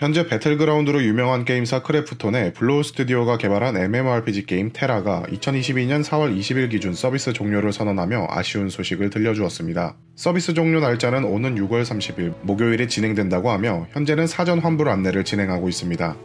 현재 배틀그라운드로 유명한 게임사 크래프톤의 블루홀 스튜디오가 개발한 MMORPG 게임 테라가 2022년 4월 20일 기준 서비스 종료를 선언하며 아쉬운 소식을 들려주었습니다. 서비스 종료 날짜는 오는 6월 30일 목요일에 진행된다고 하며 현재는 사전 환불 안내를 진행하고 있습니다.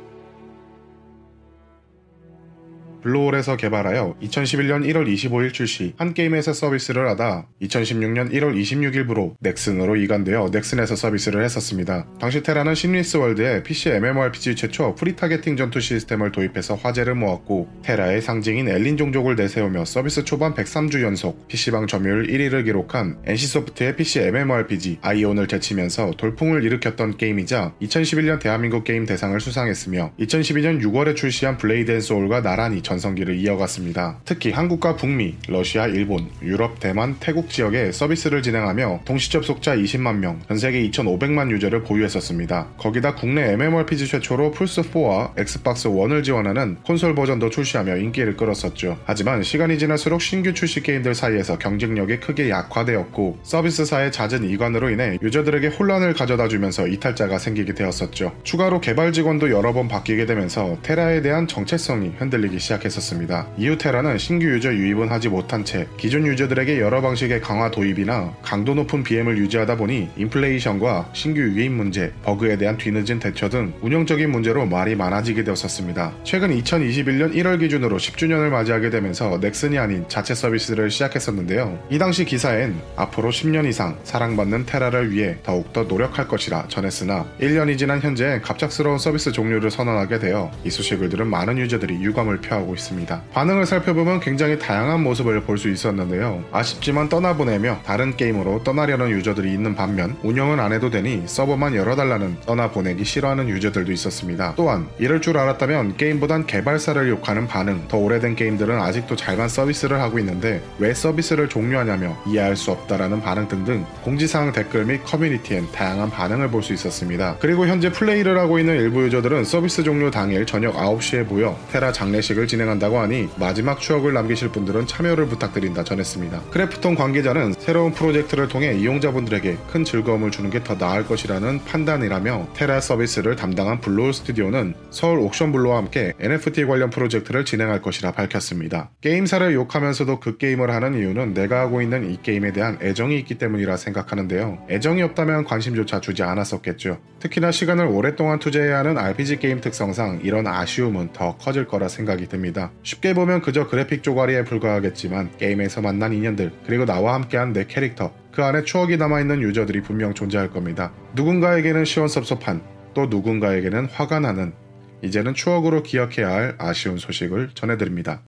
블루홀에서 개발하여 2011년 1월 25일 출시 한게임에서 서비스를 하다 2016년 1월 26일부로 넥슨으로 이관되어 넥슨에서 서비스를 했었습니다. 당시 테라는 seamless world에 PC MMORPG 최초 free targeting 전투 시스템을 도입해서 화제를 모았고 테라의 상징인 엘린 종족을 내세우며 서비스 초반 103주 연속 PC방 점유율 1위를 기록한 NC소프트의 PC MMORPG 아이온을 제치면서 돌풍을 일으켰던 게임이자 2011년 대한민국 게임 대상을 수상했으며 2012년 6월에 출시한 블레이드 앤 소울과 나란히 전 전성기를 이어갔습니다. 특히 한국과 북미, 러시아, 일본, 유럽, 대만, 태국 지역에 서비스를 진행하며 동시 접속자 20만 명, 전 세계 2,500만 유저를 보유했었습니다. 거기다 국내 MMORPG 최초로 플스4와 엑스박스 1을 지원하는 콘솔 버전도 출시하며 인기를 끌었었죠. 하지만 시간이 지날수록 신규 출시 게임들 사이에서 경쟁력이 크게 약화되었고 서비스사의 잦은 이관으로 인해 유저들에게 혼란을 가져다 주면서 이탈자가 생기게 되었었죠. 추가로 개발 직원도 여러 번 바뀌게 되면서 테라에 대한 정체성이 흔들리기 시작했습니다. 시작했었습니다. 이후 테라는 신규 유저 유입은 하지 못한 채 기존 유저들에게 여러 방식의 강화 도입이나 강도 높은 BM을 유지하다 보니 인플레이션과 신규 유입 문제, 버그에 대한 뒤늦은 대처 등 운영적인 문제로 말이 많아지게 되었었습니다. 최근 2021년 1월 기준으로 10주년을 맞이하게 되면서 넥슨이 아닌 자체 서비스를 시작했었는데요. 이 당시 기사엔 앞으로 10년 이상 사랑받는 테라를 위해 더욱더 노력할 것이라 전했으나 1년이 지난 현재 갑작스러운 서비스 종료를 선언하게 되어 이 소식을 들은 많은 유저들이 유감을 표하고 있습니다. 반응을 살펴보면 굉장히 다양한 모습을 볼 수 있었는데요. 아쉽지만 떠나보내며 다른 게임으로 떠나려는 유저들이 있는 반면 운영은 안 해도 되니 서버만 열어달라는 떠나보내기 싫어하는 유저들도 있었습니다. 또한 이럴 줄 알았다면 게임보단 개발사를 욕하는 반응, 더 오래된 게임들은 아직도 잘만 서비스를 하고 있는데 왜 서비스를 종료하냐며 이해할 수 없다라는 반응 등등 공지사항 댓글 및 커뮤니티엔 다양한 반응을 볼 수 있었습니다. 그리고 현재 플레이를 하고 있는 일부 유저들은 서비스 종료 당일 저녁 9시에 모여 테라 장례식을 진행 진행한다고 하니 마지막 추억을 남기실 분들은 참여를 부탁드린다 전했습니다. 크래프톤 관계자는 새로운 프로젝트를 통해 이용자분들에게 큰 즐거움을 주는 게 더 나을 것이라는 판단이라며 테라 서비스를 담당한 블루홀 스튜디오는 서울 옥션 블루와 함께 NFT 관련 프로젝트를 진행할 것이라 밝혔습니다. 게임사를 욕하면서도 그 게임을 하는 이유는 내가 하고 있는 이 게임에 대한 애정이 있기 때문이라 생각하는데요. 애정이 없다면 관심조차 주지 않았었겠죠. 특히나 시간을 오랫동안 투자해야 하는 RPG 게임 특성상 이런 아쉬움은 더 커질 거라 생각이 듭니다. 있습니다. 쉽게 보면 그저 그래픽 조가리에 불과하겠지만 게임에서 만난 인연들 그리고 나와 함께한 내 캐릭터 그 안에 추억이 남아있는 유저들이 분명 존재할 겁니다. 누군가에게는 시원섭섭한 또 누군가에게는 화가 나는 이제는 추억으로 기억해야 할 아쉬운 소식을 전해드립니다.